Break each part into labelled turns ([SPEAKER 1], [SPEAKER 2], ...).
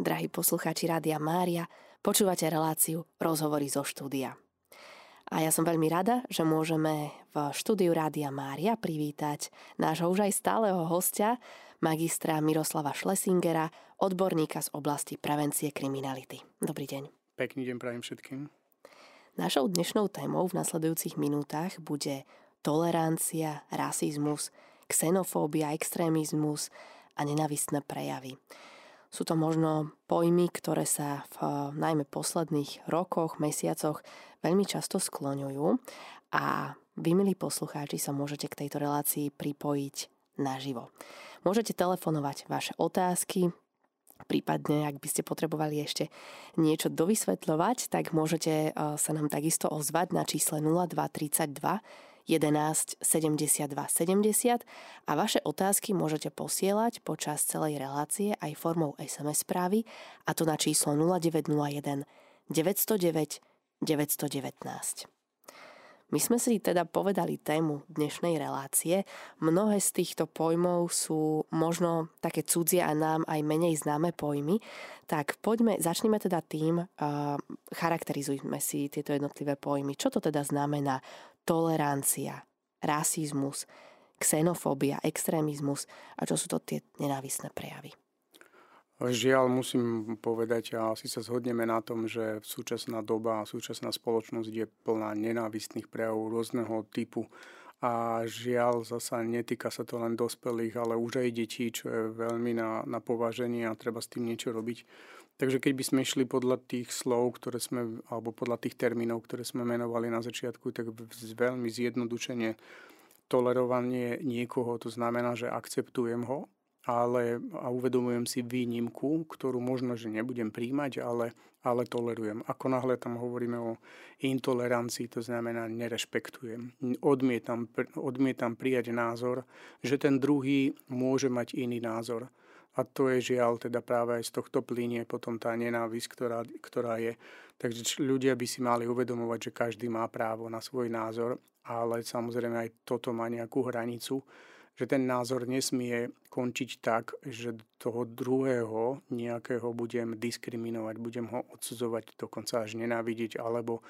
[SPEAKER 1] drahí poslucháči Rádia Mária, počúvate reláciu Rozhovory zo štúdia. A ja som veľmi rada, že môžeme v štúdiu Rádia Mária privítať nášho už aj stáleho hostia, magistra Miroslava Schlesingera, odborníka z oblasti prevencie kriminality. Dobrý deň.
[SPEAKER 2] Pekný deň prajem všetkým.
[SPEAKER 1] Našou dnešnou témou v nasledujúcich minútach bude tolerancia, rasizmus, xenofóbia, extrémizmus a nenavistné prejavy. Sú to možno pojmy, ktoré sa v najmä posledných rokoch, mesiacoch veľmi často skloňujú a vy, milí poslucháči, sa môžete k tejto relácii pripojiť naživo. Môžete telefonovať vaše otázky, prípadne ak by ste potrebovali ešte niečo dovysvetľovať, tak môžete sa nám takisto ozvať na čísle 0232 11 72 70 a vaše otázky môžete posielať počas celej relácie aj formou SMS správy a to na číslo 0901 909 919. My sme si teda povedali tému dnešnej relácie. Mnohé z týchto pojmov sú možno také cudzie a nám aj menej známe pojmy. Tak poďme, začneme teda tým, uh, charakterizujme si tieto jednotlivé pojmy. Čo to teda znamená tolerancia, rasizmus, xenofóbia, extrémizmus a čo sú to tie nenávisné prejavy?
[SPEAKER 2] Žiaľ, musím povedať, a asi sa zhodneme na tom, že súčasná doba a súčasná spoločnosť je plná nenávistných prejavov rôzneho typu. A žiaľ, zasa netýka sa to len dospelých, ale už aj detí, čo je veľmi na, na pováženie a treba s tým niečo robiť. Takže keď by sme išli podľa tých slov, ktoré sme, alebo podľa tých termínov, ktoré sme menovali na začiatku, tak veľmi zjednodušene tolerovanie niekoho, to znamená, že akceptujem ho, ale a uvedomujem si výnimku, ktorú možno, že nebudem príjmať, ale, ale tolerujem. Ako náhle tam hovoríme o intolerancii, to znamená nerešpektujem. Odmietam, odmietam prijať názor, že ten druhý môže mať iný názor. A to je žiaľ, teda práve aj z tohto plinie potom tá nenávisť, ktorá, ktorá je. Takže ľudia by si mali uvedomovať, že každý má právo na svoj názor, ale samozrejme aj toto má nejakú hranicu že ten názor nesmie končiť tak, že toho druhého nejakého budem diskriminovať, budem ho odsudzovať, dokonca až nenávidieť, alebo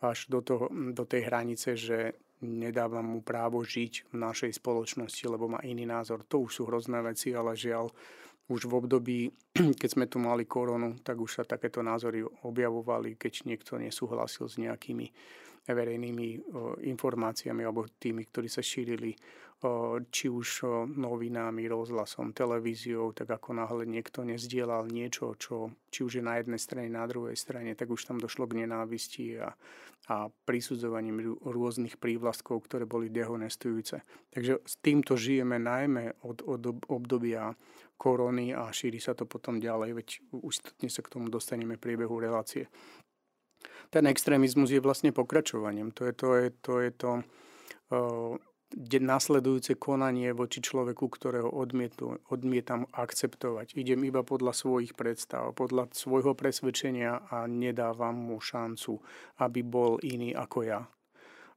[SPEAKER 2] až do, toho, do tej hranice, že nedávam mu právo žiť v našej spoločnosti, lebo má iný názor. To už sú hrozné veci, ale žiaľ, už v období, keď sme tu mali koronu, tak už sa takéto názory objavovali, keď niekto nesúhlasil s nejakými verejnými informáciami alebo tými, ktorí sa šírili či už novinami, rozhlasom, televíziou, tak ako náhle niekto nezdielal niečo, čo či už je na jednej strane, na druhej strane, tak už tam došlo k nenávisti a, a prisudzovaním rôznych prívlastkov, ktoré boli dehonestujúce. Takže s týmto žijeme najmä od, od obdobia korony a šíri sa to potom ďalej, veď už sa k tomu dostaneme v priebehu relácie. Ten extrémizmus je vlastne pokračovaním. To je to, je to, je to nasledujúce konanie voči človeku, ktorého odmietu, odmietam akceptovať. Idem iba podľa svojich predstav, podľa svojho presvedčenia a nedávam mu šancu, aby bol iný ako ja.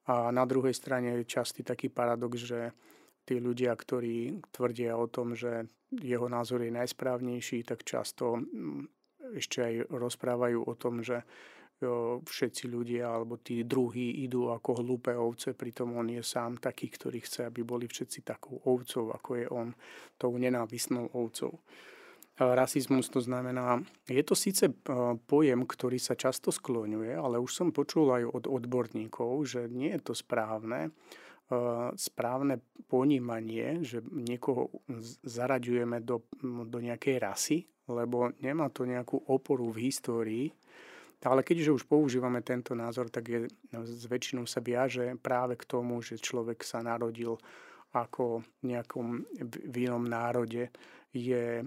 [SPEAKER 2] A na druhej strane je častý taký paradox, že tí ľudia, ktorí tvrdia o tom, že jeho názor je najsprávnejší, tak často mm, ešte aj rozprávajú o tom, že všetci ľudia alebo tí druhí idú ako hlúpe ovce, pritom on je sám taký, ktorý chce, aby boli všetci takou ovcov, ako je on, tou nenávisnou ovcov. Rasizmus to znamená, je to síce pojem, ktorý sa často skloňuje, ale už som počul aj od odborníkov, že nie je to správne, správne ponímanie, že niekoho zaraďujeme do, do nejakej rasy, lebo nemá to nejakú oporu v histórii, ale keďže už používame tento názor, tak je, no, s väčšinou sa viaže práve k tomu, že človek sa narodil ako nejakom v inom národe, je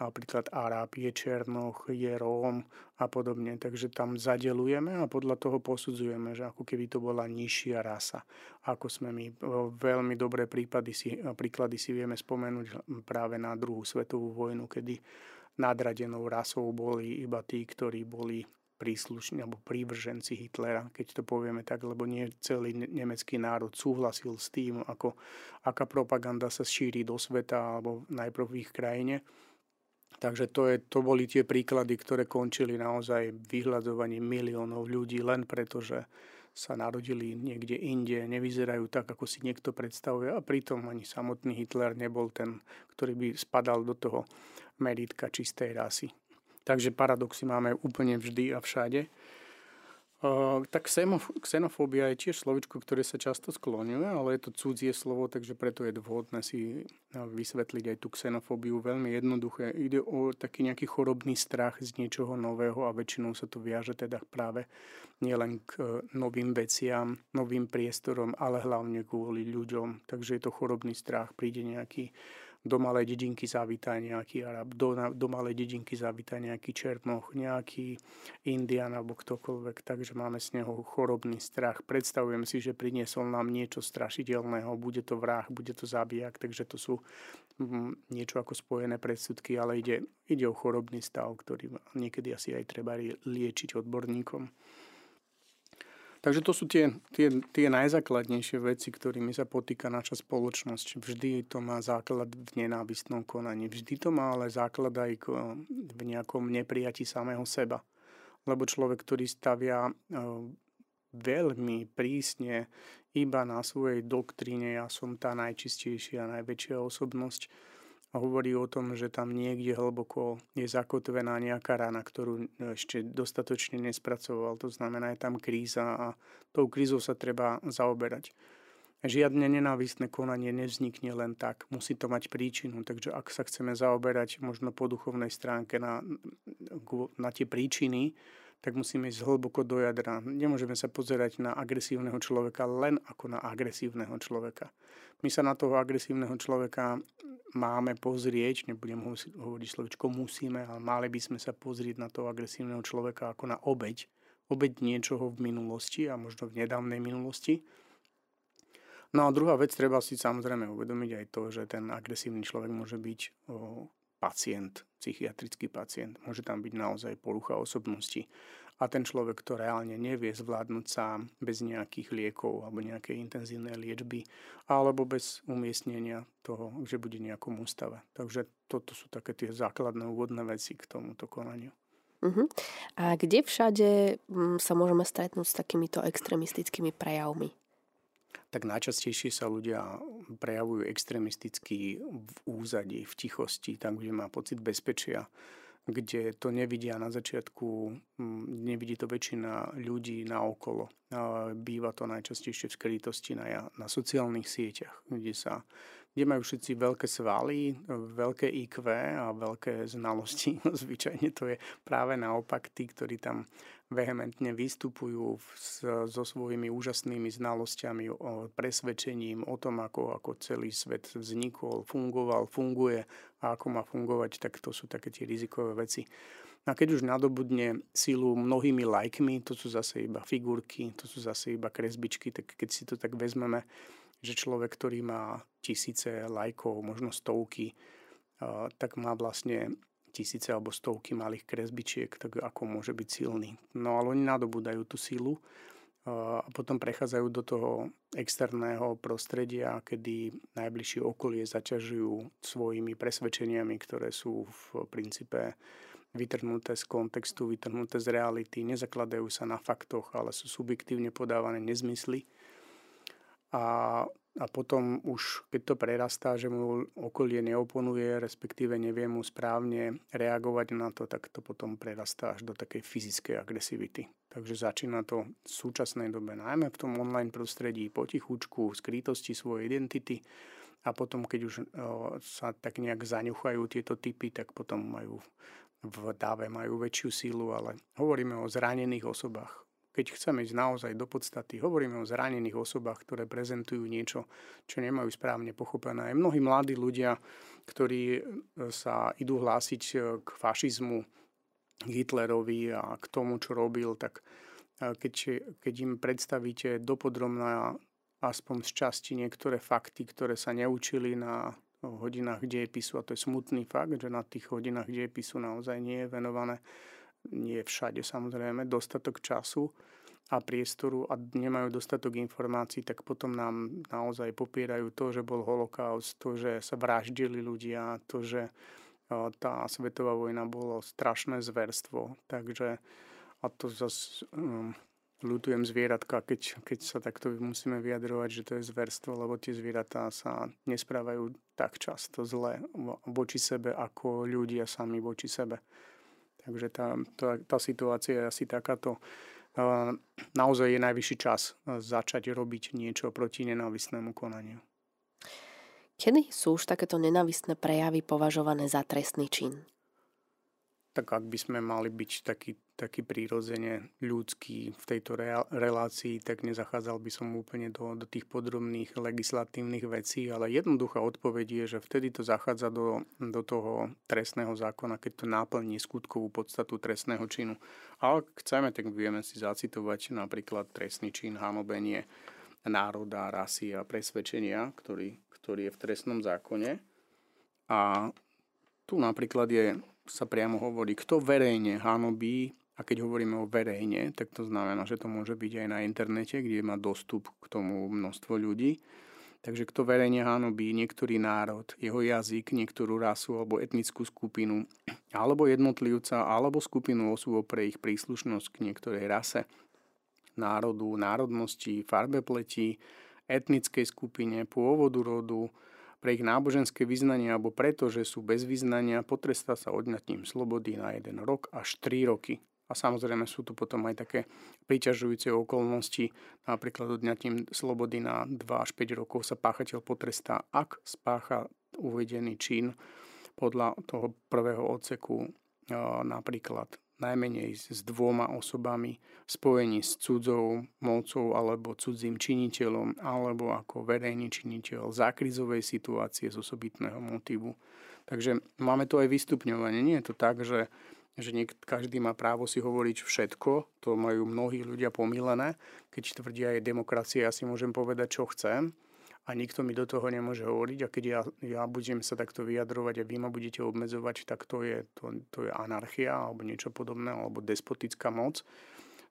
[SPEAKER 2] napríklad Arab, je Černoch, je Róm a podobne. Takže tam zadelujeme a podľa toho posudzujeme, že ako keby to bola nižšia rasa. Ako sme my veľmi dobré prípady si, príklady si vieme spomenúť práve na druhú svetovú vojnu, kedy nadradenou rasou boli iba tí, ktorí boli príslušní alebo prívrženci Hitlera, keď to povieme tak, lebo nie celý nemecký národ súhlasil s tým, ako, aká propaganda sa šíri do sveta alebo najprv v ich krajine. Takže to, je, to boli tie príklady, ktoré končili naozaj vyhľadovaním miliónov ľudí len preto, že sa narodili niekde inde, nevyzerajú tak, ako si niekto predstavuje a pritom ani samotný Hitler nebol ten, ktorý by spadal do toho meritka čistej rasy. Takže paradoxy máme úplne vždy a všade. Tak xenofóbia je tiež slovičko, ktoré sa často skloňuje, ale je to cudzie slovo, takže preto je dôvodné si vysvetliť aj tú xenofóbiu veľmi jednoduché. Ide o taký nejaký chorobný strach z niečoho nového a väčšinou sa to viaže teda práve nielen k novým veciam, novým priestorom, ale hlavne kvôli ľuďom. Takže je to chorobný strach, príde nejaký do malej dedinky zavíta nejaký Arab, do, do malej dedinky zavíta nejaký Černoch, nejaký Indian alebo ktokoľvek, takže máme z neho chorobný strach. Predstavujem si, že priniesol nám niečo strašidelného, bude to vrah, bude to zabijak, takže to sú mm, niečo ako spojené predsudky, ale ide, ide o chorobný stav, ktorý niekedy asi aj treba liečiť odborníkom. Takže to sú tie, tie, tie najzákladnejšie veci, ktorými sa potýka naša spoločnosť. Vždy to má základ v nenávistnom konaní. Vždy to má ale základ aj v nejakom neprijati samého seba. Lebo človek, ktorý stavia e, veľmi prísne iba na svojej doktríne, ja som tá najčistejšia, najväčšia osobnosť, hovorí o tom, že tam niekde hlboko je zakotvená nejaká rana, ktorú ešte dostatočne nespracoval. To znamená, je tam kríza a tou krízou sa treba zaoberať. Žiadne nenávistné konanie nevznikne len tak, musí to mať príčinu. Takže ak sa chceme zaoberať možno po duchovnej stránke na, na tie príčiny, tak musíme ísť hlboko do jadra. Nemôžeme sa pozerať na agresívneho človeka len ako na agresívneho človeka. My sa na toho agresívneho človeka máme pozrieť, nebudem hovoriť slovičko musíme, ale mali by sme sa pozrieť na toho agresívneho človeka ako na obeď. Obeď niečoho v minulosti a možno v nedávnej minulosti. No a druhá vec, treba si samozrejme uvedomiť aj to, že ten agresívny človek môže byť pacient, psychiatrický pacient. Môže tam byť naozaj porucha osobnosti a ten človek to reálne nevie zvládnuť sám bez nejakých liekov alebo nejakej intenzívnej liečby alebo bez umiestnenia toho, že bude nejakom ústave. Takže toto sú také tie základné úvodné veci k tomuto konaniu.
[SPEAKER 1] Uh-huh. A kde všade mm, sa môžeme stretnúť s takýmito extremistickými prejavmi?
[SPEAKER 2] Tak najčastejšie sa ľudia prejavujú extremisticky v úzadí, v tichosti, tam, kde má pocit bezpečia kde to nevidia na začiatku, nevidí to väčšina ľudí na okolo. Býva to najčastejšie v skrytosti na, na sociálnych sieťach, kde, sa, kde majú všetci veľké svaly, veľké IQ a veľké znalosti. Zvyčajne to je práve naopak tí, ktorí tam vehementne vystupujú so svojimi úžasnými znalosťami, o presvedčením o tom, ako, ako celý svet vznikol, fungoval, funguje a ako má fungovať, tak to sú také tie rizikové veci. A keď už nadobudne sílu mnohými lajkmi, to sú zase iba figurky, to sú zase iba kresbičky, tak keď si to tak vezmeme, že človek, ktorý má tisíce lajkov, možno stovky, tak má vlastne tisíce alebo stovky malých kresbičiek, tak ako môže byť silný. No ale oni nadobúdajú tú silu a potom prechádzajú do toho externého prostredia, kedy najbližšie okolie zaťažujú svojimi presvedčeniami, ktoré sú v princípe vytrhnuté z kontextu, vytrhnuté z reality, nezakladajú sa na faktoch, ale sú subjektívne podávané nezmysly. A a potom už, keď to prerastá, že mu okolie neoponuje, respektíve nevie mu správne reagovať na to, tak to potom prerastá až do takej fyzickej agresivity. Takže začína to v súčasnej dobe, najmä v tom online prostredí, potichučku, skrytosti svojej identity a potom, keď už sa tak nejak zaňuchajú tieto typy, tak potom majú v dáve majú väčšiu sílu, ale hovoríme o zranených osobách, keď chceme ísť naozaj do podstaty, hovoríme o zranených osobách, ktoré prezentujú niečo, čo nemajú správne pochopené. Aj mnohí mladí ľudia, ktorí e, sa idú hlásiť e, k fašizmu, Hitlerovi a k tomu, čo robil, tak e, keď, keď im predstavíte dopodrobná aspoň z časti niektoré fakty, ktoré sa neučili na hodinách dejepisu, a to je smutný fakt, že na tých hodinách dejepisu naozaj nie je venované nie všade samozrejme, dostatok času a priestoru a nemajú dostatok informácií, tak potom nám naozaj popierajú to, že bol holokaust, to, že sa vraždili ľudia, to, že tá svetová vojna bolo strašné zverstvo, takže a to zase um, ľutujem zvieratka, keď, keď sa takto musíme vyjadrovať, že to je zverstvo, lebo tie zvieratá sa nesprávajú tak často zle voči sebe, ako ľudia sami voči sebe. Takže tá, tá, tá situácia je asi takáto. Naozaj je najvyšší čas začať robiť niečo proti nenávistnému konaniu.
[SPEAKER 1] Kedy sú už takéto nenávistné prejavy považované za trestný čin?
[SPEAKER 2] Tak ak by sme mali byť taký taký prírodzene ľudský v tejto relácii, tak nezachádzal by som úplne do, do tých podrobných legislatívnych vecí, ale jednoduchá odpoveď je, že vtedy to zachádza do, do toho trestného zákona, keď to náplní skutkovú podstatu trestného činu. A ak chceme, tak vieme si zacitovať napríklad trestný čin hanobenie národa, rasy a presvedčenia, ktorý, ktorý je v trestnom zákone. A tu napríklad je, sa priamo hovorí, kto verejne hanobí a keď hovoríme o verejne, tak to znamená, že to môže byť aj na internete, kde má dostup k tomu množstvo ľudí. Takže kto verejne hanobí niektorý národ, jeho jazyk, niektorú rasu alebo etnickú skupinu, alebo jednotlivca, alebo skupinu osôb pre ich príslušnosť k niektorej rase, národu, národnosti, farbe pleti, etnickej skupine, pôvodu rodu, pre ich náboženské vyznanie alebo preto, že sú bez vyznania, potrestá sa odňatím slobody na jeden rok až 3 roky. A samozrejme sú tu potom aj také priťažujúce okolnosti, napríklad odňatím slobody na 2 až 5 rokov sa páchateľ potrestá, ak spácha uvedený čin podľa toho prvého odseku napríklad najmenej s dvoma osobami v spojení s cudzou mocou alebo cudzím činiteľom alebo ako verejný činiteľ za krizovej situácie z osobitného motivu. Takže máme tu aj vystupňovanie. Nie je to tak, že že niek- každý má právo si hovoriť všetko, to majú mnohí ľudia pomílené. Keď tvrdia aj demokracie, ja si môžem povedať, čo chcem a nikto mi do toho nemôže hovoriť a keď ja, ja budem sa takto vyjadrovať a vy ma budete obmedzovať, tak to je, to, to je anarchia alebo niečo podobné, alebo despotická moc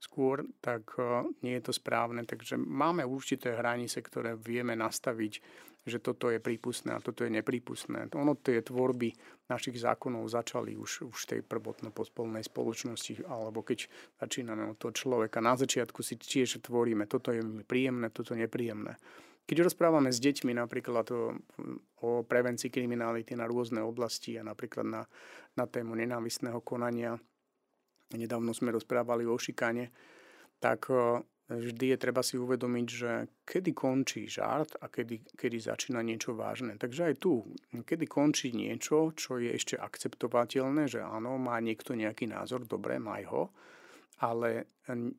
[SPEAKER 2] skôr, tak eh, nie je to správne. Takže máme určité hranice, ktoré vieme nastaviť že toto je prípustné a toto je neprípustné. Ono tie tvorby našich zákonov začali už, už v tej prvotno pospolnej spoločnosti, alebo keď začíname od toho človeka. Na začiatku si tiež tvoríme, toto je príjemné, toto nepríjemné. Keď rozprávame s deťmi napríklad o, o prevencii kriminality na rôzne oblasti a napríklad na, na tému nenávistného konania, nedávno sme rozprávali o šikane, tak vždy je treba si uvedomiť, že kedy končí žart a kedy, kedy začína niečo vážne. Takže aj tu, kedy končí niečo, čo je ešte akceptovateľné, že áno, má niekto nejaký názor, dobre, maj ho, ale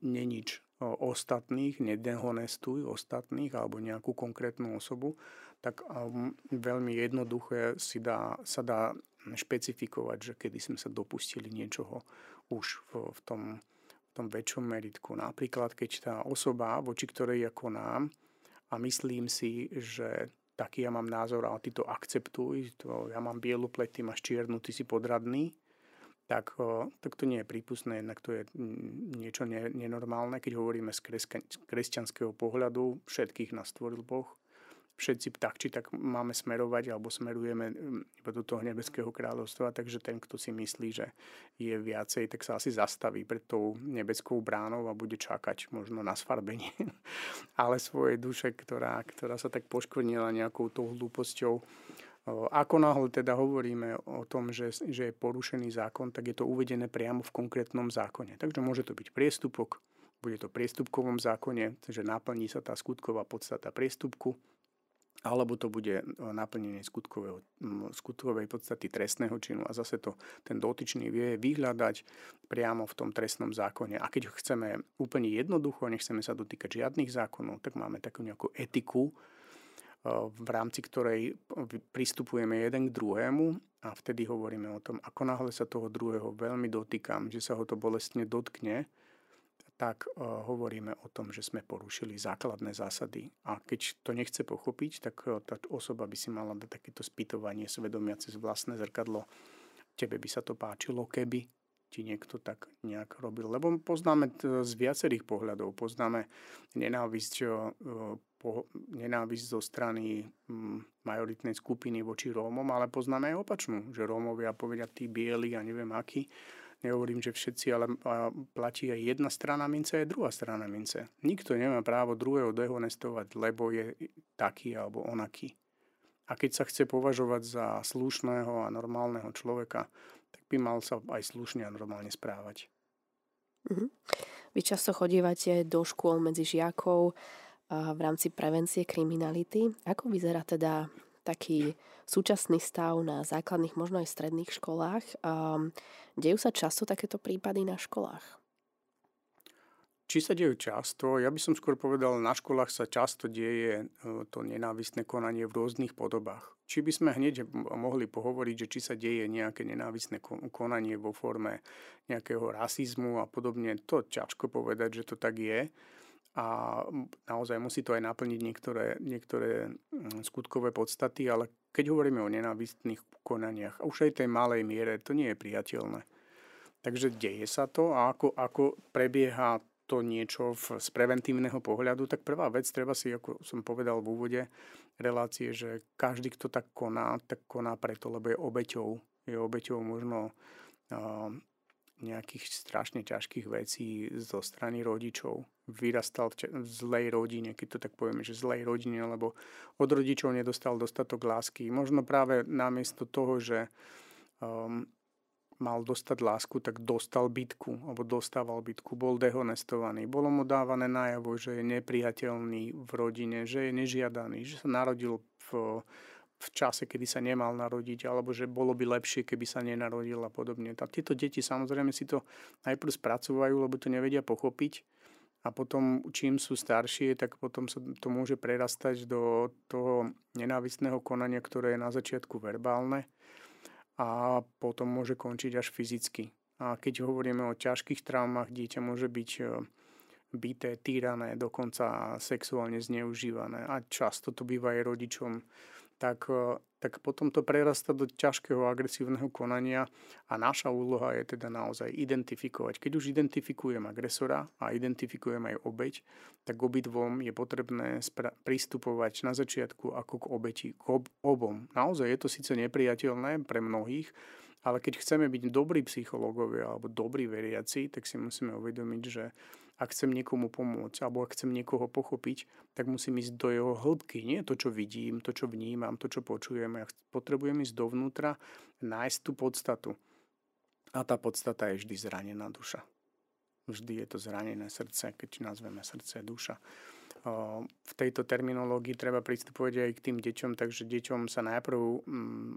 [SPEAKER 2] nenič ostatných, nedehonestuj ostatných alebo nejakú konkrétnu osobu, tak um, veľmi jednoduché si dá, sa dá špecifikovať, že kedy sme sa dopustili niečoho už v, v tom tom väčšom meritku. Napríklad, keď tá osoba, voči ktorej ja konám a myslím si, že taký ja mám názor a ty to akceptuj, to, ja mám bielu pleť, ty máš čiernu, ty si podradný, tak, tak to nie je prípustné, jednak to je niečo nenormálne, keď hovoríme z kresťanského pohľadu, všetkých nás stvoril Boh, všetci tak či tak máme smerovať alebo smerujeme mm, iba do toho nebeského kráľovstva, takže ten, kto si myslí, že je viacej, tak sa asi zastaví pred tou nebeskou bránou a bude čakať možno na sfarbenie. Ale svojej duše, ktorá, ktorá sa tak poškvrnila nejakou tou hlúposťou, ako náhle teda hovoríme o tom, že, že je porušený zákon, tak je to uvedené priamo v konkrétnom zákone. Takže môže to byť priestupok, bude to priestupkovom zákone, že naplní sa tá skutková podstata priestupku, alebo to bude e, naplnenie skutkovej podstaty trestného činu a zase to ten dotyčný vie vyhľadať priamo v tom trestnom zákone. A keď chceme úplne jednoducho, nechceme sa dotýkať žiadnych zákonov, tak máme takú nejakú etiku, e, v rámci ktorej pristupujeme jeden k druhému a vtedy hovoríme o tom, ako náhle sa toho druhého veľmi dotýkam, že sa ho to bolestne dotkne, tak uh, hovoríme o tom, že sme porušili základné zásady. A keď to nechce pochopiť, tak uh, tá osoba by si mala dať takéto spýtovanie svedomia cez vlastné zrkadlo. Tebe by sa to páčilo, keby ti niekto tak nejak robil. Lebo poznáme z viacerých pohľadov. Poznáme nenávisť uh, nenávisť zo strany mm, majoritnej skupiny voči Rómom, ale poznáme aj opačnú, že Rómovia povedia tí bieli a neviem akí. Nehovorím, že všetci, ale platí aj jedna strana mince, aj druhá strana mince. Nikto nemá právo druhého dehonestovať, lebo je taký alebo onaký. A keď sa chce považovať za slušného a normálneho človeka, tak by mal sa aj slušne a normálne správať.
[SPEAKER 1] Mm-hmm. Vy často chodívate do škôl medzi žiakov v rámci prevencie kriminality. Ako vyzerá teda taký súčasný stav na základných, možno aj stredných školách. Dejú sa často takéto prípady na školách?
[SPEAKER 2] Či sa dejú často? Ja by som skôr povedal, na školách sa často deje e, to nenávistné konanie v rôznych podobách. Či by sme hneď mohli pohovoriť, že či sa deje nejaké nenávistné konanie vo forme nejakého rasizmu a podobne, to ťažko povedať, že to tak je a naozaj musí to aj naplniť niektoré, niektoré mm, skutkové podstaty, ale keď hovoríme o nenávistných konaniach, už aj tej malej miere, to nie je priateľné. Takže deje sa to a ako, ako prebieha to niečo v, z preventívneho pohľadu, tak prvá vec, treba si, ako som povedal v úvode relácie, že každý, kto tak koná, tak koná preto, lebo je obeťou. Je obeťou možno uh, nejakých strašne ťažkých vecí zo strany rodičov. Vyrastal v zlej rodine, keď to tak povieme, že zlej rodine, lebo od rodičov nedostal dostatok lásky. Možno práve namiesto toho, že um, mal dostať lásku, tak dostal bitku, alebo dostával bitku, bol dehonestovaný. Bolo mu dávané najavo, že je nepriateľný v rodine, že je nežiadaný, že sa narodil v v čase, kedy sa nemal narodiť, alebo že bolo by lepšie, keby sa nenarodil a podobne. A tieto deti samozrejme si to najprv spracovajú, lebo to nevedia pochopiť a potom, čím sú staršie, tak potom sa to môže prerastať do toho nenávistného konania, ktoré je na začiatku verbálne a potom môže končiť až fyzicky. A keď hovoríme o ťažkých traumách, dieťa môže byť e, byté, týrané, dokonca sexuálne zneužívané. A často to býva aj rodičom tak, e, tak potom to prerasta do ťažkého agresívneho konania a naša úloha je teda naozaj identifikovať. Keď už identifikujem agresora a identifikujem aj obeď, tak obidvom je potrebné spra- pristupovať na začiatku ako k obeti, k ob- obom. Naozaj je to síce nepriateľné pre mnohých, ale keď chceme byť dobrí psychológovia alebo dobrí veriaci, tak si musíme uvedomiť, že ak chcem niekomu pomôcť alebo ak chcem niekoho pochopiť, tak musím ísť do jeho hĺbky. Nie to, čo vidím, to, čo vnímam, to, čo počujem. Ja potrebujem ísť dovnútra, nájsť tú podstatu. A tá podstata je vždy zranená duša. Vždy je to zranené srdce, keď nazveme srdce duša. V tejto terminológii treba pristupovať aj k tým deťom, takže deťom sa najprv, mm,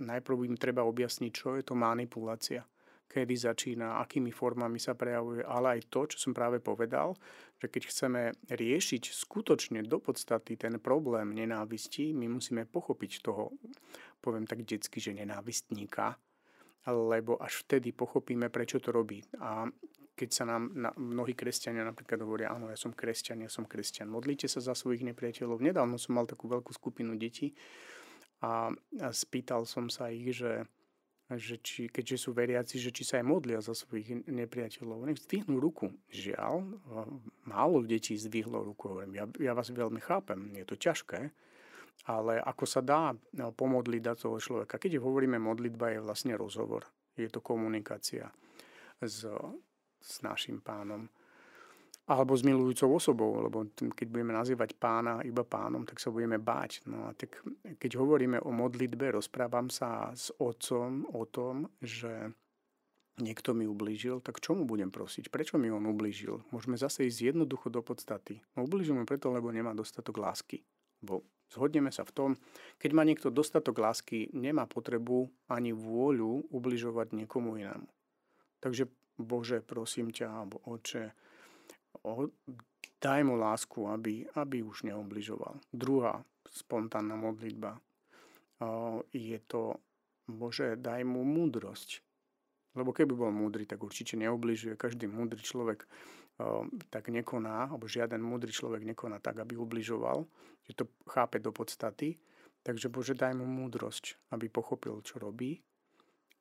[SPEAKER 2] najprv im treba objasniť, čo je to manipulácia kedy začína, akými formami sa prejavuje, ale aj to, čo som práve povedal, že keď chceme riešiť skutočne do podstaty ten problém nenávisti, my musíme pochopiť toho, poviem tak detsky, že nenávistníka, lebo až vtedy pochopíme, prečo to robí. A keď sa nám na, mnohí kresťania napríklad hovoria, áno, ja som kresťan, ja som kresťan, modlite sa za svojich nepriateľov. Nedávno som mal takú veľkú skupinu detí a, a spýtal som sa ich, že že či, keďže sú veriaci, že či sa aj modlia za svojich nepriateľov. Nech zdvihnú ruku. Žiaľ, málo detí zdvihlo ruku. Hovorím, ja, ja vás veľmi chápem, je to ťažké, ale ako sa dá no, pomodliť dať toho človeka. Keď hovoríme modlitba, je vlastne rozhovor. Je to komunikácia s, s našim pánom alebo s milujúcou osobou, lebo keď budeme nazývať pána iba pánom, tak sa budeme báť. No a tak keď hovoríme o modlitbe, rozprávam sa s otcom o tom, že niekto mi ublížil, tak čomu budem prosiť? Prečo mi on ublížil? Môžeme zase ísť jednoducho do podstaty. No ublížil mu preto, lebo nemá dostatok lásky. Bo zhodneme sa v tom, keď má niekto dostatok lásky, nemá potrebu ani vôľu ubližovať niekomu inému. Takže Bože, prosím ťa, alebo oče, daj mu lásku, aby, aby už neobližoval. Druhá spontánna modlitba je to, Bože, daj mu múdrosť. Lebo keby bol múdry, tak určite neobližuje. Každý múdry človek tak nekoná, alebo žiaden múdry človek nekoná tak, aby ubližoval, že to chápe do podstaty. Takže Bože, daj mu múdrosť, aby pochopil, čo robí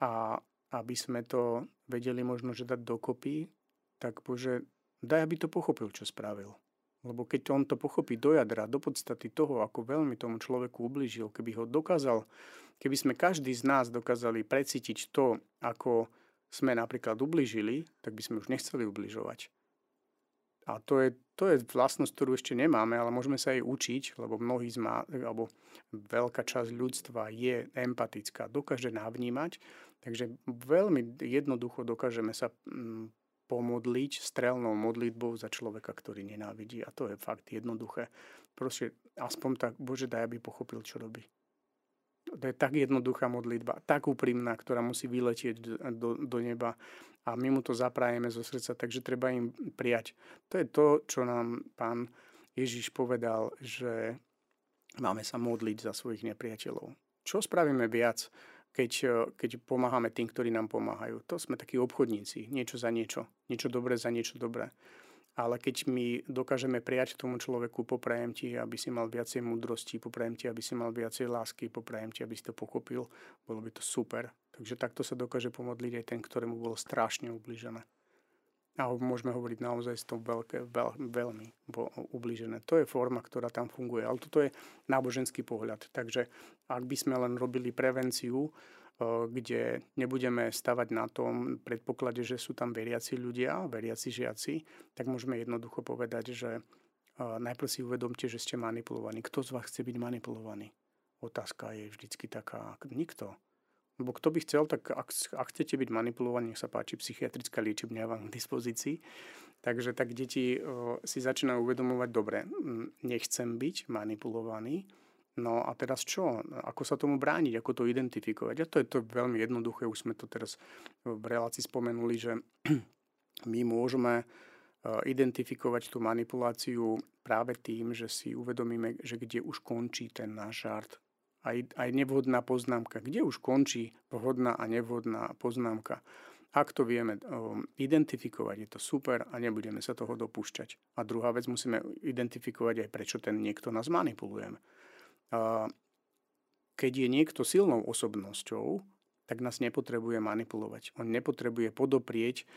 [SPEAKER 2] a aby sme to vedeli možno, že dať dokopy, tak Bože, Daj, aby to pochopil, čo spravil. Lebo keď on to pochopí do jadra, do podstaty toho, ako veľmi tomu človeku ubližil, keby ho dokázal, keby sme každý z nás dokázali precítiť to, ako sme napríklad ubližili, tak by sme už nechceli ubližovať. A to je, to je vlastnosť, ktorú ešte nemáme, ale môžeme sa jej učiť, lebo mnohí z má, alebo veľká časť ľudstva je empatická, dokáže navnímať, takže veľmi jednoducho dokážeme sa mm, pomodliť strelnou modlitbou za človeka, ktorý nenávidí. A to je fakt jednoduché. Proste aspoň tak, Bože, daj, aby pochopil, čo robí. To je tak jednoduchá modlitba, tak úprimná, ktorá musí vyletieť do, do neba a my mu to zaprajeme zo srdca, takže treba im prijať. To je to, čo nám pán Ježiš povedal, že máme sa modliť za svojich nepriateľov. Čo spravíme viac? Keď, eh, keď pomáhame tým, ktorí nám pomáhajú. To sme takí obchodníci, niečo za niečo, niečo dobré za niečo dobré. Ale keď my dokážeme prijať tomu človeku, poprajem ti, aby si mal viacej múdrosti, poprajem ti, aby si mal viacej lásky, poprajem ti, aby si to pochopil, bolo by to super. Takže takto sa dokáže pomodliť aj ten, ktorému bolo strašne ubližené. A môžeme hovoriť naozaj s tom veľké, veľ, veľmi ubližené. To je forma, ktorá tam funguje. Ale toto je náboženský pohľad. Takže ak by sme len robili prevenciu, eh, kde nebudeme stavať na tom predpoklade, že sú tam veriaci ľudia, veriaci žiaci, tak môžeme jednoducho povedať, že eh, najprv si uvedomte, že ste manipulovaní. Kto z vás chce byť manipulovaný? Otázka je vždycky taká, nikto. Lebo kto by chcel, tak ak, ak chcete byť manipulovaní, nech sa páči, psychiatrická liečebňa vám k dispozícii. Takže tak deti o, si začínajú uvedomovať, dobre, nechcem byť manipulovaný, no a teraz čo? Ako sa tomu brániť? Ako to identifikovať? A to je to veľmi jednoduché, už sme to teraz v relácii spomenuli, že my môžeme identifikovať tú manipuláciu práve tým, že si uvedomíme, že kde už končí ten náš žart, aj, aj nevhodná poznámka. Kde už končí vhodná a nevhodná poznámka? Ak to vieme um, identifikovať, je to super a nebudeme sa toho dopúšťať. A druhá vec, musíme identifikovať aj, prečo ten niekto nás manipuluje. Keď je niekto silnou osobnosťou, tak nás nepotrebuje manipulovať. On nepotrebuje podoprieť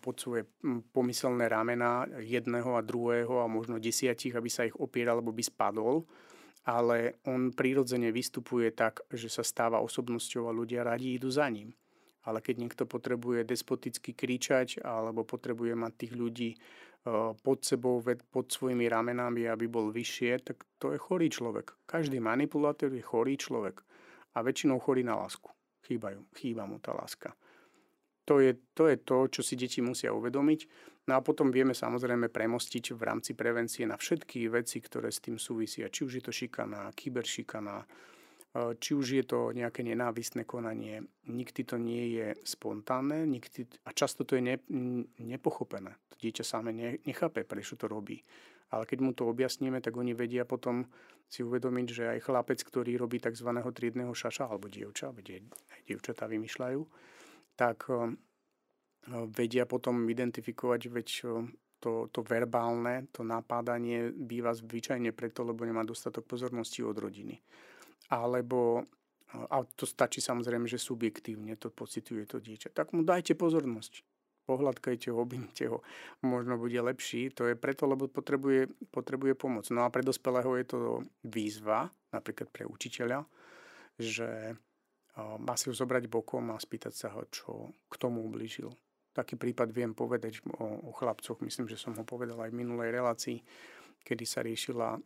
[SPEAKER 2] pod svoje pomyselné ramena jedného a druhého a možno desiatich, aby sa ich opieral, alebo by spadol ale on prirodzene vystupuje tak, že sa stáva osobnosťou a ľudia radi idú za ním. Ale keď niekto potrebuje despoticky kričať alebo potrebuje mať tých ľudí e, pod sebou, pod svojimi ramenami, aby bol vyššie, tak to je chorý človek. Každý manipulátor je chorý človek. A väčšinou chorý na lásku. Chýbajú, chýba mu tá láska. To je, to je to, čo si deti musia uvedomiť. No a potom vieme samozrejme premostiť v rámci prevencie na všetky veci, ktoré s tým súvisia. Či už je to šikana, kyberšikana, e, či už je to nejaké nenávistné konanie. Nikdy to nie je spontánne nikdy, a často to je ne, nepochopené. To dieťa samé nechápe, prečo to robí. Ale keď mu to objasníme, tak oni vedia potom si uvedomiť, že aj chlapec, ktorý robí tzv. triedného šaša, alebo dievča, veď aj dievčatá vymýšľajú, tak eh, vedia potom identifikovať, veď eh, to, to verbálne, to napádanie býva zvyčajne preto, lebo nemá dostatok pozornosti od rodiny. Alebo, eh, a to stačí samozrejme, že subjektívne to pocituje to dieťa, tak mu dajte pozornosť. Pohľadkajte ho, objmite ho, možno bude lepší. To je preto, lebo potrebuje, potrebuje pomoc. No a pre dospelého je to výzva, napríklad pre učiteľa, že má si ho zobrať bokom a spýtať sa ho, čo k tomu ublížil. Taký prípad viem povedať o, o chlapcoch, myslím, že som ho povedal aj v minulej relácii, kedy sa riešila e,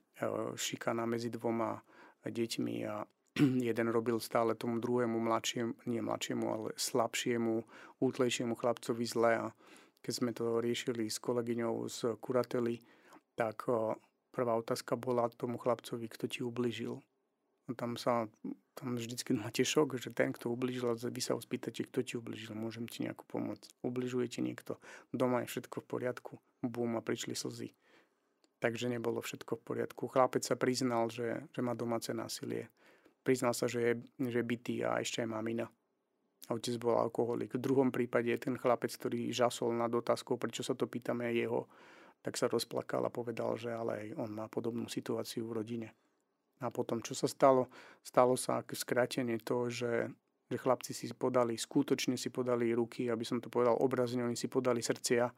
[SPEAKER 2] šikana medzi dvoma deťmi a jeden robil stále tomu druhému mladšiemu, nie mladšiemu, ale slabšiemu, útlejšiemu chlapcovi zle a keď sme to riešili s kolegyňou z kurately, tak e, prvá otázka bola tomu chlapcovi, kto ti ubližil. Tam sa tam vždycky máte šok, že ten, kto ubližil, vy sa ho spýtate, kto ti ubližil, môžem ti nejako pomôcť. Ubližuje ti niekto, doma je všetko v poriadku, bum a prišli slzy. Takže nebolo všetko v poriadku. Chlapec sa priznal, že, že má domáce násilie. Priznal sa, že je, že bytý a ešte aj mamina. A otec bol alkoholik. V druhom prípade ten chlapec, ktorý žasol nad otázkou, prečo sa to pýtame aj jeho, tak sa rozplakal a povedal, že ale aj on má podobnú situáciu v rodine. A potom, čo sa stalo? Stalo sa aké skrátenie to, že, že chlapci si podali, skutočne si podali ruky, aby som to povedal obrazne, oni si podali srdcia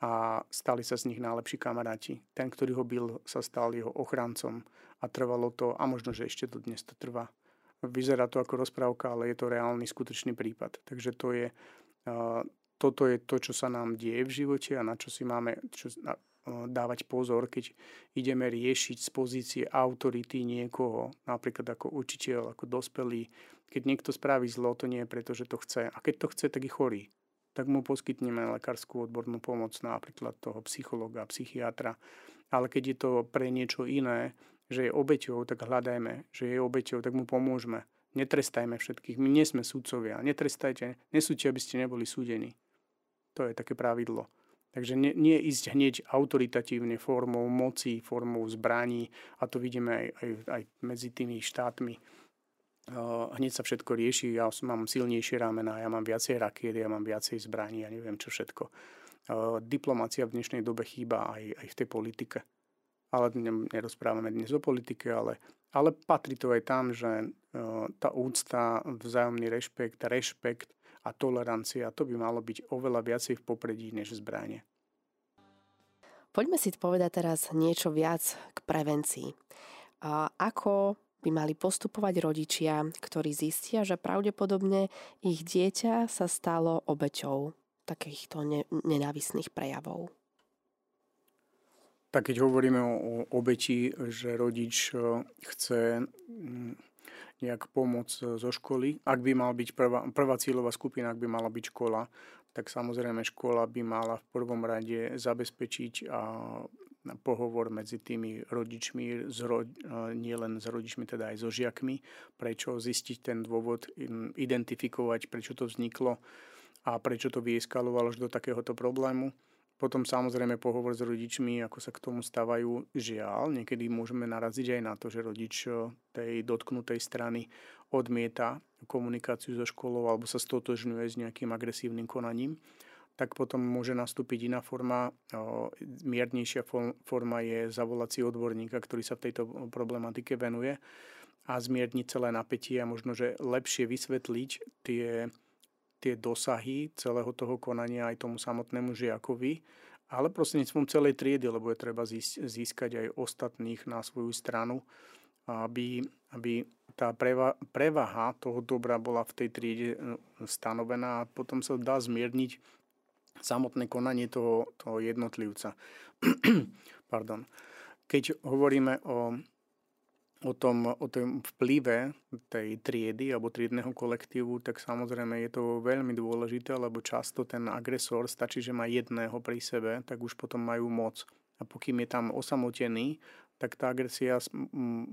[SPEAKER 2] a stali sa z nich najlepší kamaráti. Ten, ktorý ho bil, sa stal jeho ochrancom a trvalo to, a možno, že ešte do dnes to trvá. Vyzerá to ako rozprávka, ale je to reálny, skutočný prípad. Takže to je, uh, toto je to, čo sa nám deje v živote a na čo si máme čo, uh, dávať pozor, keď ideme riešiť z pozície autority niekoho, napríklad ako učiteľ, ako dospelý. Keď niekto spraví zlo, to nie je preto, že to chce. A keď to chce, tak je chorý tak mu poskytneme lekárskú odbornú pomoc, napríklad toho psychologa, psychiatra. Ale keď je to pre niečo iné, že je obeťou, tak hľadajme, že je obeťou, tak mu pomôžeme. Netrestajme všetkých. My nie sme sudcovia. Netrestajte, nesúďte, aby ste neboli súdení. To je také pravidlo. Takže nie, nie ísť hneď autoritatívne formou moci, formou zbraní, a to vidíme aj, aj, aj medzi tými štátmi hneď sa všetko rieši, ja mám silnejšie ramena, ja mám viacej rakiet, ja mám viacej zbraní, ja neviem čo všetko. Diplomácia v dnešnej dobe chýba aj, aj v tej politike. Ale nerozprávame dnes o politike, ale, ale patrí to aj tam, že tá úcta, vzájomný rešpekt, rešpekt a tolerancia, to by malo byť oveľa viacej v popredí než zbranie.
[SPEAKER 1] Poďme si povedať teraz niečo viac k prevencii. A ako by mali postupovať rodičia, ktorí zistia, že pravdepodobne ich dieťa sa stalo obeťou takýchto ne- nenávisných prejavov.
[SPEAKER 2] Tak keď hovoríme o, obeti, že rodič e, chce nejak pomôcť zo školy, ak by mal byť prvá, prvá cieľová skupina, ak by mala byť škola, tak samozrejme škola by mala v prvom rade zabezpečiť a pohovor medzi tými rodičmi, ro- nie len s rodičmi, teda aj so žiakmi, prečo zistiť ten dôvod, identifikovať, prečo to vzniklo a prečo to vyeskalovalo až do takéhoto problému. Potom samozrejme pohovor s rodičmi, ako sa k tomu stávajú. Žiaľ, niekedy môžeme naraziť aj na to, že rodič tej dotknutej strany odmieta komunikáciu so školou alebo sa stotožňuje s nejakým agresívnym konaním tak potom môže nastúpiť iná forma. Miernejšia forma je zavolať si odborníka, ktorý sa v tejto problematike venuje a zmierniť celé napätie a možno, že lepšie vysvetliť tie, tie dosahy celého toho konania aj tomu samotnému žiakovi, ale prostredníctvom celej triedy, lebo je treba získať aj ostatných na svoju stranu, aby, aby tá prevaha toho dobra bola v tej triede e, stanovená a potom sa dá zmierniť samotné konanie toho, toho jednotlivca. Pardon. Keď hovoríme o, o, tom, o tom vplyve tej triedy alebo triedného kolektívu, tak samozrejme je to veľmi dôležité, lebo často ten agresor stačí, že má jedného pri sebe, tak už potom majú moc. A pokým je tam osamotený, tak tá agresia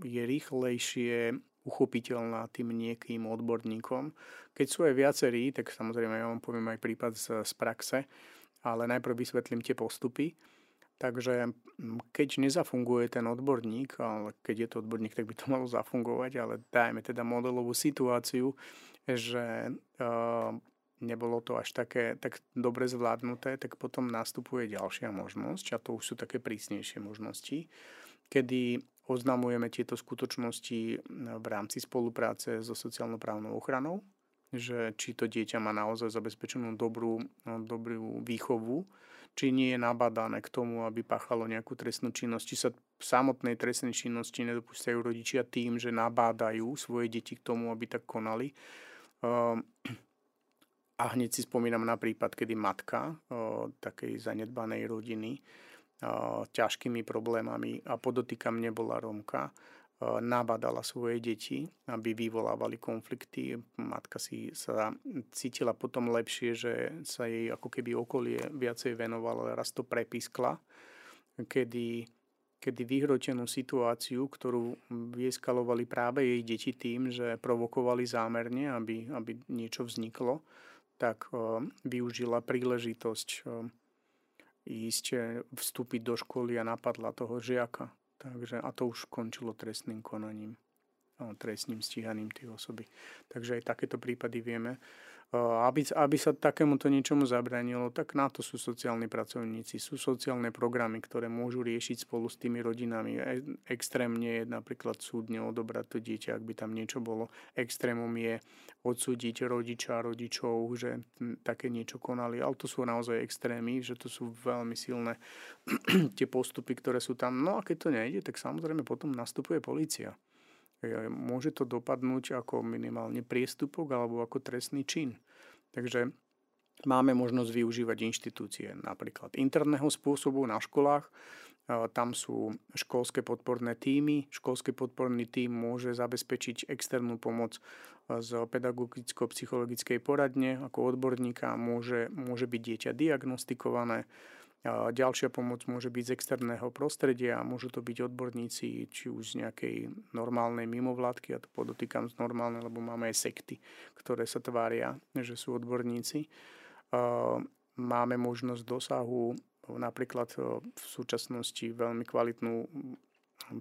[SPEAKER 2] je rýchlejšie uchopiteľná tým niekým odborníkom. Keď sú aj viacerí, tak samozrejme ja vám poviem aj prípad z, z praxe, ale najprv vysvetlím tie postupy. Takže keď nezafunguje ten odborník, ale keď je to odborník, tak by to malo zafungovať, ale dajme teda modelovú situáciu, že uh, nebolo to až také tak dobre zvládnuté, tak potom nastupuje ďalšia možnosť a to už sú také prísnejšie možnosti, kedy oznamujeme tieto skutočnosti v rámci spolupráce so sociálno-právnou ochranou, že či to dieťa má naozaj zabezpečenú dobrú, dobrú výchovu, či nie je nabadané k tomu, aby páchalo nejakú trestnú činnosť, či sa samotnej trestnej činnosti nedopúšťajú rodičia tým, že nabádajú svoje deti k tomu, aby tak konali. Ehm, a hneď si spomínam na prípad, kedy matka takej zanedbanej rodiny ťažkými problémami a podotýkam nebola Rómka, nabadala svoje deti, aby vyvolávali konflikty. Matka si sa cítila potom lepšie, že sa jej ako keby okolie viacej venovalo, ale raz to prepiskla, kedy, kedy vyhrotenú situáciu, ktorú vyeskalovali práve jej deti tým, že provokovali zámerne, aby, aby niečo vzniklo, tak využila príležitosť ísť vstúpiť do školy a napadla toho žiaka. Takže, a to už končilo trestným konaním, trestným stíhaním tej osoby. Takže aj takéto prípady vieme aby, aby sa takémuto niečomu zabranilo, tak na to sú sociálni pracovníci, sú sociálne programy, ktoré môžu riešiť spolu s tými rodinami. E, extrémne je napríklad súdne odobrať to dieťa, ak by tam niečo bolo. Extrémom je odsúdiť rodiča, rodičov, že také niečo konali. Ale to sú naozaj extrémy, že to sú veľmi silné tie postupy, ktoré sú tam. No a keď to nejde, tak samozrejme potom nastupuje policia. Môže to dopadnúť ako minimálne priestupok alebo ako trestný čin. Takže máme možnosť využívať inštitúcie napríklad interného spôsobu na školách. Tam sú školské podporné týmy. Školský podporný tím môže zabezpečiť externú pomoc z pedagogicko-psychologickej poradne ako odborníka. Môže, môže byť dieťa diagnostikované Ďalšia pomoc môže byť z externého prostredia, môžu to byť odborníci či už z nejakej normálnej mimovládky, ja to podotýkam z normálnej, lebo máme aj sekty, ktoré sa tvária, že sú odborníci. Máme možnosť dosahu, napríklad v súčasnosti veľmi kvalitnú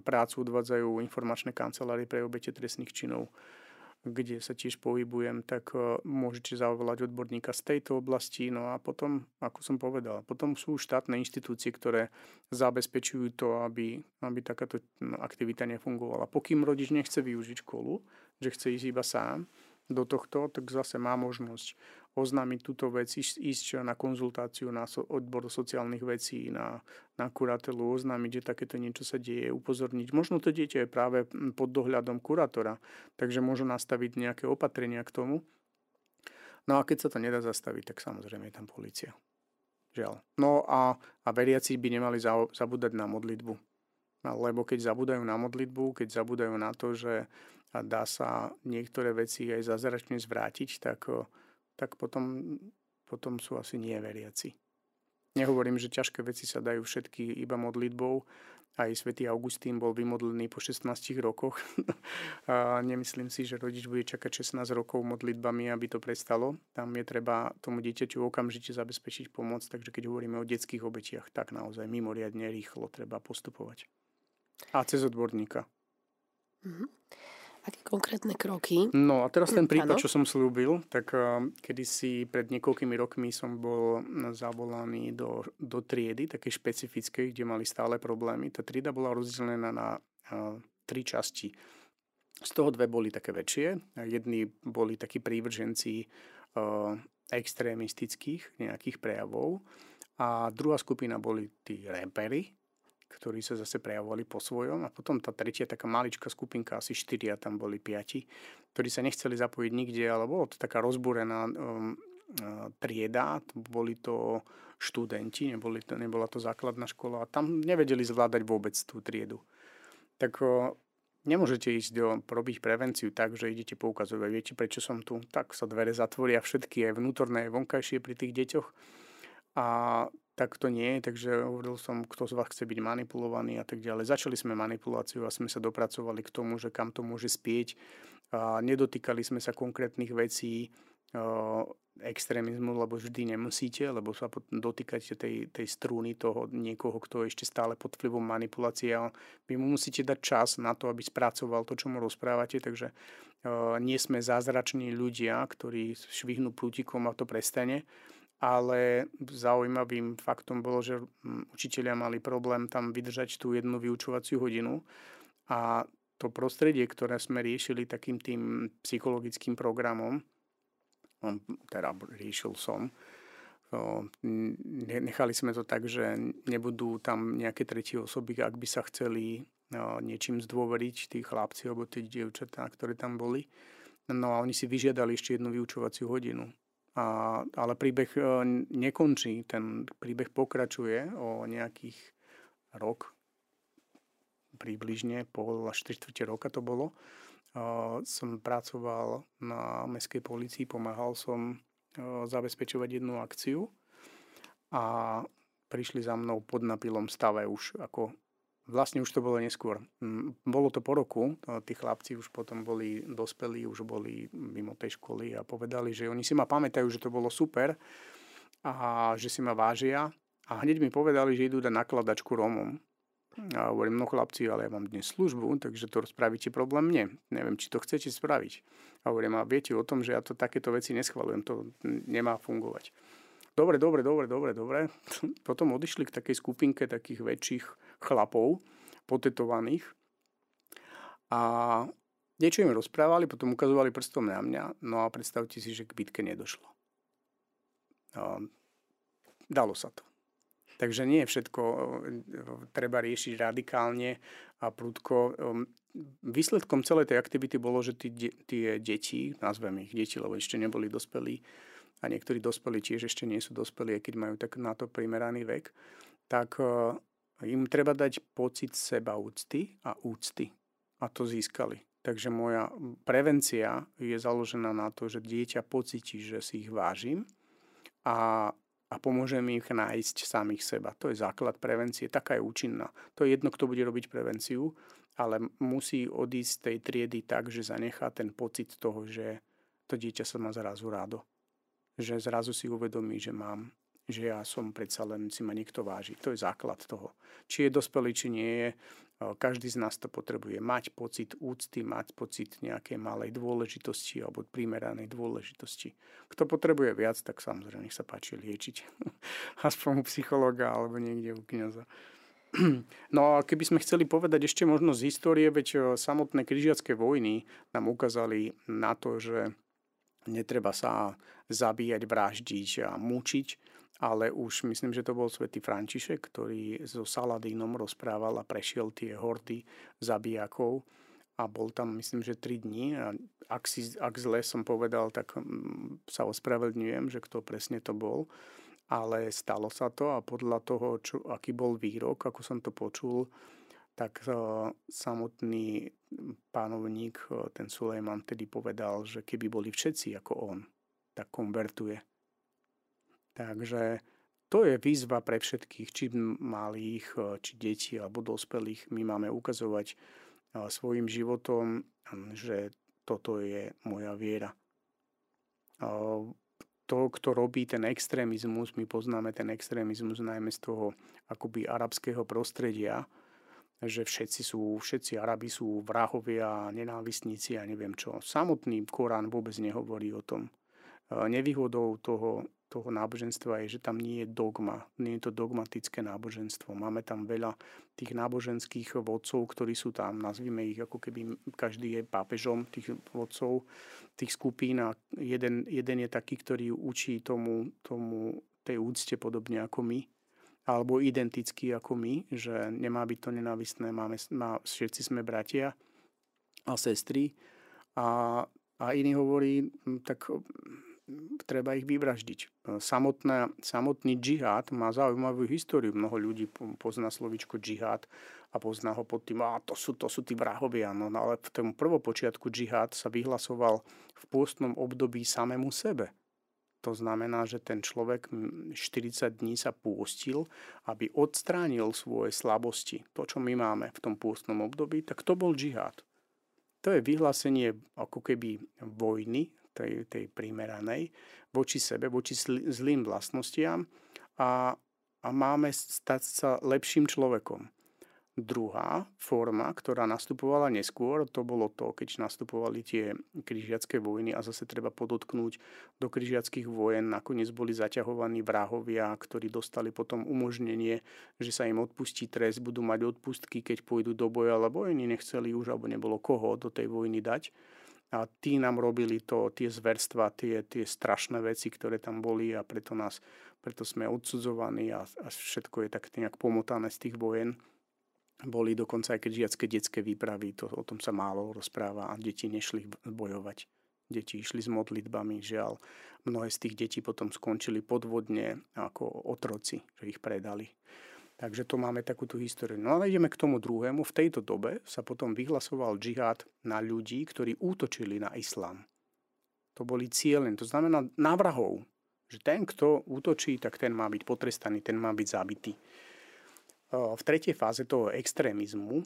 [SPEAKER 2] prácu odvádzajú informačné kancelárie pre obete trestných činov kde sa tiež pohybujem, tak e, môžete zavolať odborníka z tejto oblasti. No a potom, ako som povedal, potom sú štátne inštitúcie, ktoré zabezpečujú to, aby, aby takáto aktivita nefungovala. Pokým rodič nechce využiť školu, že chce ísť iba sám, do tohto, tak zase má možnosť oznámiť túto vec, ísť, na konzultáciu na odbor sociálnych vecí, na, na kuratelu, oznámiť, že takéto niečo sa deje, upozorniť. Možno to dieťa je práve pod dohľadom kurátora, takže môžu nastaviť nejaké opatrenia k tomu. No a keď sa to nedá zastaviť, tak samozrejme je tam policia. Žiaľ. No a, a veriaci by nemali zabúdať na modlitbu. Lebo keď zabudajú na modlitbu, keď zabudajú na to, že dá sa niektoré veci aj zázračne zvrátiť, tak, tak potom, potom sú asi nie veriaci. Nehovorím, že ťažké veci sa dajú všetky iba modlitbou. Aj svätý Augustín bol vymodlený po 16 rokoch. a nemyslím si, že rodič bude čakať 16 rokov modlitbami, aby to prestalo. Tam je treba tomu dieťaťu okamžite zabezpečiť pomoc, takže keď hovoríme o detských obetiach, tak naozaj mimoriadne rýchlo treba postupovať. A cez odborníka.
[SPEAKER 1] Mm-hmm. Aké konkrétne kroky?
[SPEAKER 2] No a teraz ten prípad, ano? čo som slúbil, tak uh, kedysi pred niekoľkými rokmi som bol zavolaný do, do triedy, také špecifickej, kde mali stále problémy. Tá trieda bola rozdelená na uh, tri časti. Z toho dve boli také väčšie. Jedni boli takí prívrženci uh, extrémistických nejakých prejavov a druhá skupina boli tí repery, ktorí sa zase prejavovali po svojom. A potom tá tretia taká maličká skupinka, asi štyria, tam boli piati, ktorí sa nechceli zapojiť nikde, ale bolo to taká rozbúrená um, trieda, boli to študenti, neboli to, nebola to základná škola a tam nevedeli zvládať vôbec tú triedu. Tak o, nemôžete ísť do, robiť prevenciu tak, že idete poukazovať, viete prečo som tu, tak sa dvere zatvoria všetky, aj vnútorné, aj vonkajšie pri tých deťoch. A tak to nie takže hovoril som, kto z vás chce byť manipulovaný a tak ďalej. Začali sme manipuláciu a sme sa dopracovali k tomu, že kam to môže spieť. A nedotýkali sme sa konkrétnych vecí, extrémizmu, lebo vždy nemusíte, lebo sa dotýkate tej, tej strúny toho niekoho, kto je ešte stále pod vplyvom manipulácie a vy mu musíte dať čas na to, aby spracoval to, čo mu rozprávate, takže uh, nie sme zázrační ľudia, ktorí švihnú prútikom a to prestane ale zaujímavým faktom bolo, že hm, učiteľia mali problém tam vydržať tú jednu vyučovaciu hodinu a to prostredie, ktoré sme riešili takým tým psychologickým programom, teda riešil som, nechali sme to tak, že nebudú tam nejaké tretie osoby, ak by sa chceli niečím zdôveriť tí chlapci alebo tí dievčatá, ktoré tam boli. No a oni si vyžiadali ešte jednu vyučovaciu hodinu. A, ale príbeh e, nekončí, ten príbeh pokračuje o nejakých rok, približne pol až 3 roka to bolo. Uh, som pracoval na mestskej policii, pomáhal som uh, zabezpečovať jednu akciu a prišli za mnou pod napilom stave už ako Vlastne už to bolo neskôr. Mm, bolo to po roku, tí chlapci už potom boli dospelí, už boli mimo tej školy a povedali, že oni si ma pamätajú, že to bolo super a že si ma vážia. A hneď mi povedali, že idú dať nakladačku Rómom. A hovorím, no chlapci, ale ja mám dnes službu, takže to spravíte problém mne. Neviem, či to chcete spraviť. A hovorím, a viete o tom, že ja to takéto veci neschvalujem, to nemá fungovať. Dobre, dobre, dobre, dobre, dobre. Potom odišli k takej skupinke takých väčších chlapov, potetovaných. A niečo im rozprávali, potom ukazovali prstom na mňa. No a predstavte si, že k bitke nedošlo. A dalo sa to. Takže nie všetko e, treba riešiť radikálne a prudko. Ehm, výsledkom celej tej aktivity bolo, že tí, tie deti, nazveme ich deti, lebo ešte neboli dospelí, a niektorí dospelí tiež ešte nie sú dospelí, keď majú tak na to primeraný vek, tak e, im treba dať pocit seba úcty a úcty. A to získali. Takže moja prevencia je založená na to, že dieťa pocíti, že si ich vážim a a pomôžem ich nájsť samých seba. To je základ prevencie, taká je účinná. To je jedno, kto bude robiť prevenciu, ale musí odísť z tej triedy tak, že zanechá ten pocit toho, že to dieťa sa má zrazu rádo. Že zrazu si uvedomí, že mám že ja som predsa len si ma niekto váži. To je základ toho. Či je dospelý, či nie je, každý z nás to potrebuje. Mať pocit úcty, mať pocit nejakej malej dôležitosti alebo primeranej dôležitosti. Kto potrebuje viac, tak samozrejme nech sa páči liečiť. Aspoň u psychologa alebo niekde u kniaza. No a keby sme chceli povedať ešte možno z histórie, veď samotné križiacké vojny nám ukázali na to, že netreba sa zabíjať, vraždiť a mučiť, ale už myslím, že to bol svätý František, ktorý so Saladínom rozprával a prešiel tie hordy zabijakov a bol tam myslím, že 3 dní a ak, si, ak zle som povedal, tak mm, sa ospravedlňujem, že kto presne to bol, ale stalo sa to a podľa toho, čo, aký bol výrok, ako som to počul, tak uh, samotný pánovník, uh, ten Sulejman, tedy povedal, že keby boli všetci ako on, tak konvertuje Takže to je výzva pre všetkých, či malých, e, či detí alebo dospelých. My máme ukazovať e, svojim životom, že toto je moja viera. To, kto robí ten extrémizmus, my poznáme ten extrémizmus najmä z toho akoby arabského prostredia, že všetci sú, všetci Arabi sú vrahovia, nenávistníci a neviem čo. Samotný Korán vôbec nehovorí o tom. E, nevýhodou toho toho náboženstva je, že tam nie je dogma, nie je to dogmatické náboženstvo. Máme tam veľa tých náboženských vodcov, ktorí sú tam, nazvime ich ako keby každý je pápežom tých vodcov, tých skupín a jeden, jeden je taký, ktorý učí tomu, tomu tej úcte podobne ako my, alebo identický ako my, že nemá byť to nenávistné, máme, má, všetci sme bratia a sestry. A, a iný hovorí, tak treba ich vyvraždiť. Samotná, samotný džihad má zaujímavú históriu. Mnoho ľudí pozná slovičko džihad a pozná ho pod tým, a to sú, to sú tí vrahovia. No, no ale v tom prvopočiatku džihad sa vyhlasoval v pôstnom období samému sebe. To znamená, že ten človek 40 dní sa pôstil, aby odstránil svoje slabosti. To, čo my máme v tom pôstnom období, tak to bol džihad. To je vyhlásenie ako keby vojny tej, tej primeranej, voči sebe, voči zlým vlastnostiam a, a máme stať sa lepším človekom. Druhá forma, ktorá nastupovala neskôr, to bolo to, keď nastupovali tie križiacké vojny a zase treba podotknúť, do križiackých vojen nakoniec boli zaťahovaní vrahovia, ktorí dostali potom umožnenie, že sa im odpustí trest, budú mať odpustky, keď pôjdu do boja, lebo oni nechceli už, alebo nebolo koho do tej vojny dať a tí nám robili to, tie zverstva, tie, tie strašné veci, ktoré tam boli a preto, nás, preto sme odsudzovaní a, a všetko je tak nejak pomotané z tých vojen. Boli dokonca aj keď žiacké detské výpravy, to, o tom sa málo rozpráva a deti nešli bojovať. Deti išli s modlitbami, žiaľ. Mnohé z tých detí potom skončili podvodne ako otroci, že ich predali. Takže to máme takúto históriu. No ale ideme k tomu druhému. V tejto dobe sa potom vyhlasoval džihad na ľudí, ktorí útočili na islám. To boli cieľen, to znamená na vrahov. Že ten, kto útočí, tak ten má byť potrestaný, ten má byť zabitý. V tretej fáze toho extrémizmu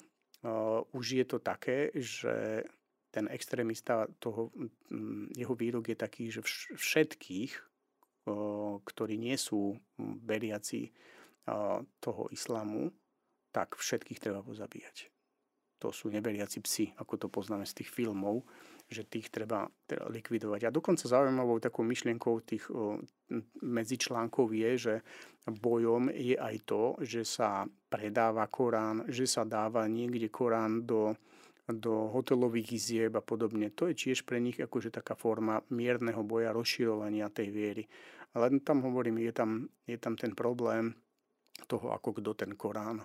[SPEAKER 2] už je to také, že ten extrémista, toho, jeho výrok je taký, že všetkých, ktorí nie sú veriaci, toho islamu, tak všetkých treba pozabíjať. To sú neberiaci psi, ako to poznáme z tých filmov, že tých treba teda likvidovať. A dokonca zaujímavou takou myšlienkou tých medzičlánkov je, že bojom je aj to, že sa predáva Korán, že sa dáva niekde Korán do, do hotelových izieb a podobne. To je tiež pre nich akože taká forma mierneho boja, rozširovania tej viery. Len tam hovorím, je tam, je tam ten problém toho, ako kto ten Korán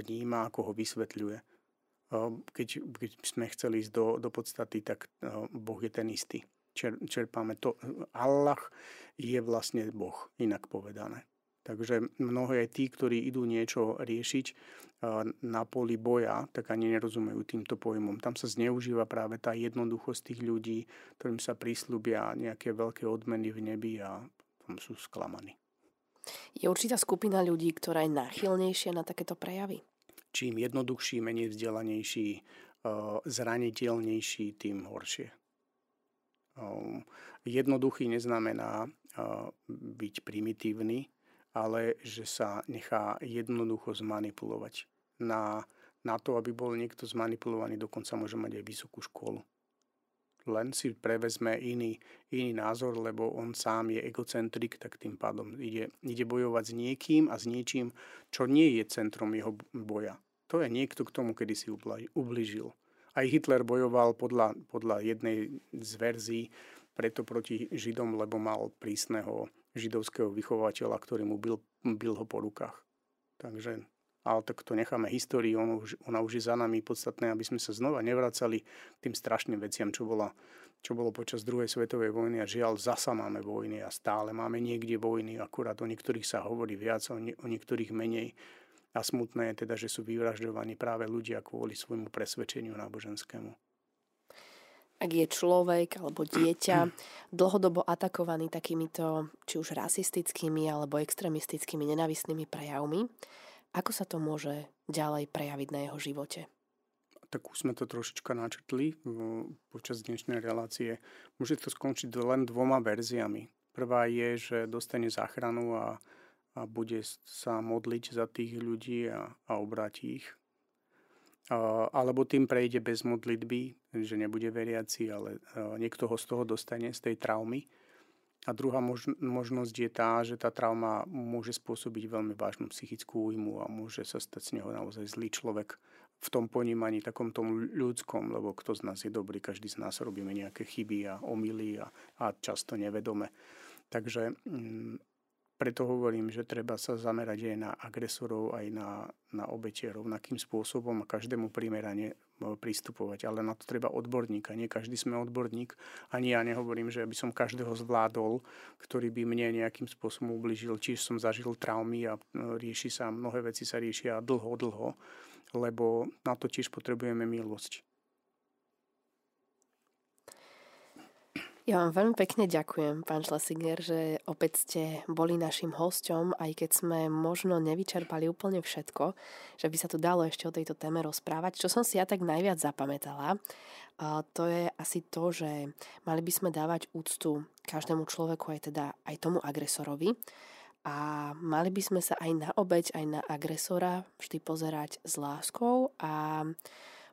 [SPEAKER 2] vníma, ako ho vysvetľuje. Keď, keď sme chceli ísť do, do podstaty, tak Boh je ten istý. Čer, čerpáme to. Allah je vlastne Boh, inak povedané. Takže mnohé tí, ktorí idú niečo riešiť na poli boja, tak ani nerozumejú týmto pojmom. Tam sa zneužíva práve tá jednoduchosť tých ľudí, ktorým sa prislúbia nejaké veľké odmeny v nebi a tam sú sklamaní.
[SPEAKER 1] Je určitá skupina ľudí, ktorá je náchylnejšia na takéto prejavy?
[SPEAKER 2] Čím jednoduchší, menej vzdelanejší, eh, zraniteľnejší, tým horšie. Ehm, jednoduchý neznamená eh, byť primitívny, ale že sa nechá jednoducho zmanipulovať. Na, na to, aby bol niekto zmanipulovaný, dokonca môže mať aj vysokú školu len si prevezme iný, iný názor, lebo on sám je egocentrik, tak tým pádom ide, ide bojovať s niekým a s niečím, čo nie je centrom jeho boja. To je niekto, k tomu kedy si ubližil. Aj Hitler bojoval podľa, podľa jednej z verzií preto proti Židom, lebo mal prísneho židovského vychovateľa, ktorý mu bil, bil ho po rukách. Takže ale tak to necháme histórii, ona už, ona už je za nami podstatné, aby sme sa znova nevracali k tým strašným veciam, čo, bola, čo bolo počas druhej svetovej vojny a žiaľ, zasa máme vojny a stále máme niekde vojny, akurát o niektorých sa hovorí viac, o, nie, o niektorých menej. A smutné je teda, že sú vyvražďovaní práve ľudia kvôli svojmu presvedčeniu náboženskému.
[SPEAKER 1] Ak je človek alebo dieťa dlhodobo atakovaný takýmito či už rasistickými alebo extremistickými nenavistnými prejavmi, ako sa to môže ďalej prejaviť na jeho živote?
[SPEAKER 2] Tak už sme to trošička načrtli počas dnešnej relácie. Môže to skončiť len dvoma verziami. Prvá je, že dostane záchranu a, a bude sa modliť za tých ľudí a, a obráti ich. Alebo tým prejde bez modlitby, že nebude veriaci, ale niekto ho z toho dostane, z tej traumy a druhá možnosť je tá, že tá trauma môže spôsobiť veľmi vážnu psychickú újmu a môže sa stať z neho naozaj zlý človek v tom ponímaní takom tom ľudskom, lebo kto z nás je dobrý, každý z nás robíme nejaké chyby a omily a, a často nevedome. Takže mm, preto hovorím, že treba sa zamerať aj na agresorov, aj na, na obete rovnakým spôsobom a každému primerane e, pristupovať. Ale na to treba odborníka. Nie každý sme odborník. Ani ja nehovorím, že by som každého zvládol, ktorý by mne nejakým spôsobom ubližil. Čiže som zažil traumy a e, rieši sa, mnohé veci sa riešia dlho, dlho, lebo na to tiež potrebujeme milosť.
[SPEAKER 1] Ja vám veľmi pekne ďakujem, pán Schlesinger, že opäť ste boli našim hosťom, aj keď sme možno nevyčerpali úplne všetko, že by sa tu dalo ešte o tejto téme rozprávať. Čo som si ja tak najviac zapamätala, to je asi to, že mali by sme dávať úctu každému človeku, aj teda aj tomu agresorovi. A mali by sme sa aj na obeď, aj na agresora vždy pozerať s láskou a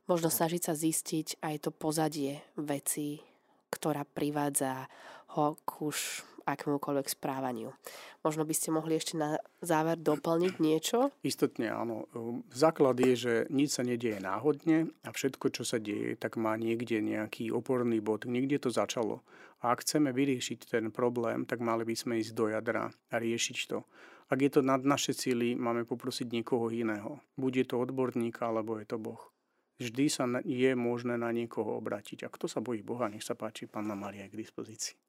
[SPEAKER 1] možno snažiť sa zistiť aj to pozadie veci, ktorá privádza ho už akémukoľvek správaniu. Možno by ste mohli ešte na záver doplniť niečo?
[SPEAKER 2] Istotne áno. Základ je, že nič sa nedieje náhodne a všetko, čo sa deje, tak má niekde nejaký oporný bod. Niekde to začalo. A ak chceme vyriešiť ten problém, tak mali by sme ísť do jadra a riešiť to. Ak je to nad naše síly, máme poprosiť niekoho iného. Buď to odborník, alebo je to Boh vždy sa je možné na niekoho obrátiť. A kto sa bojí Boha, nech sa páči, Panna Maria je k dispozícii.